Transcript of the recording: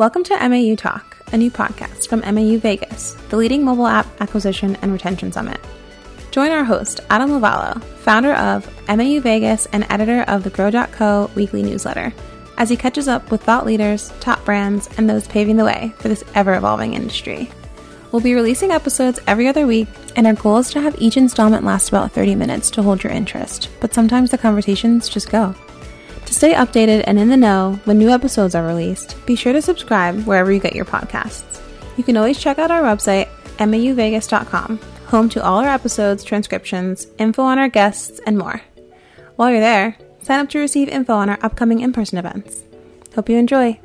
Welcome to MAU Talk, a new podcast from MAU Vegas, the leading mobile app acquisition and retention summit. Join our host, Adam Lovallo, founder of MAU Vegas and editor of the Grow.co weekly newsletter, as he catches up with thought leaders, top brands, and those paving the way for this ever evolving industry. We'll be releasing episodes every other week, and our goal is to have each installment last about 30 minutes to hold your interest, but sometimes the conversations just go. To stay updated and in the know when new episodes are released, be sure to subscribe wherever you get your podcasts. You can always check out our website, mauvegas.com, home to all our episodes, transcriptions, info on our guests, and more. While you're there, sign up to receive info on our upcoming in person events. Hope you enjoy!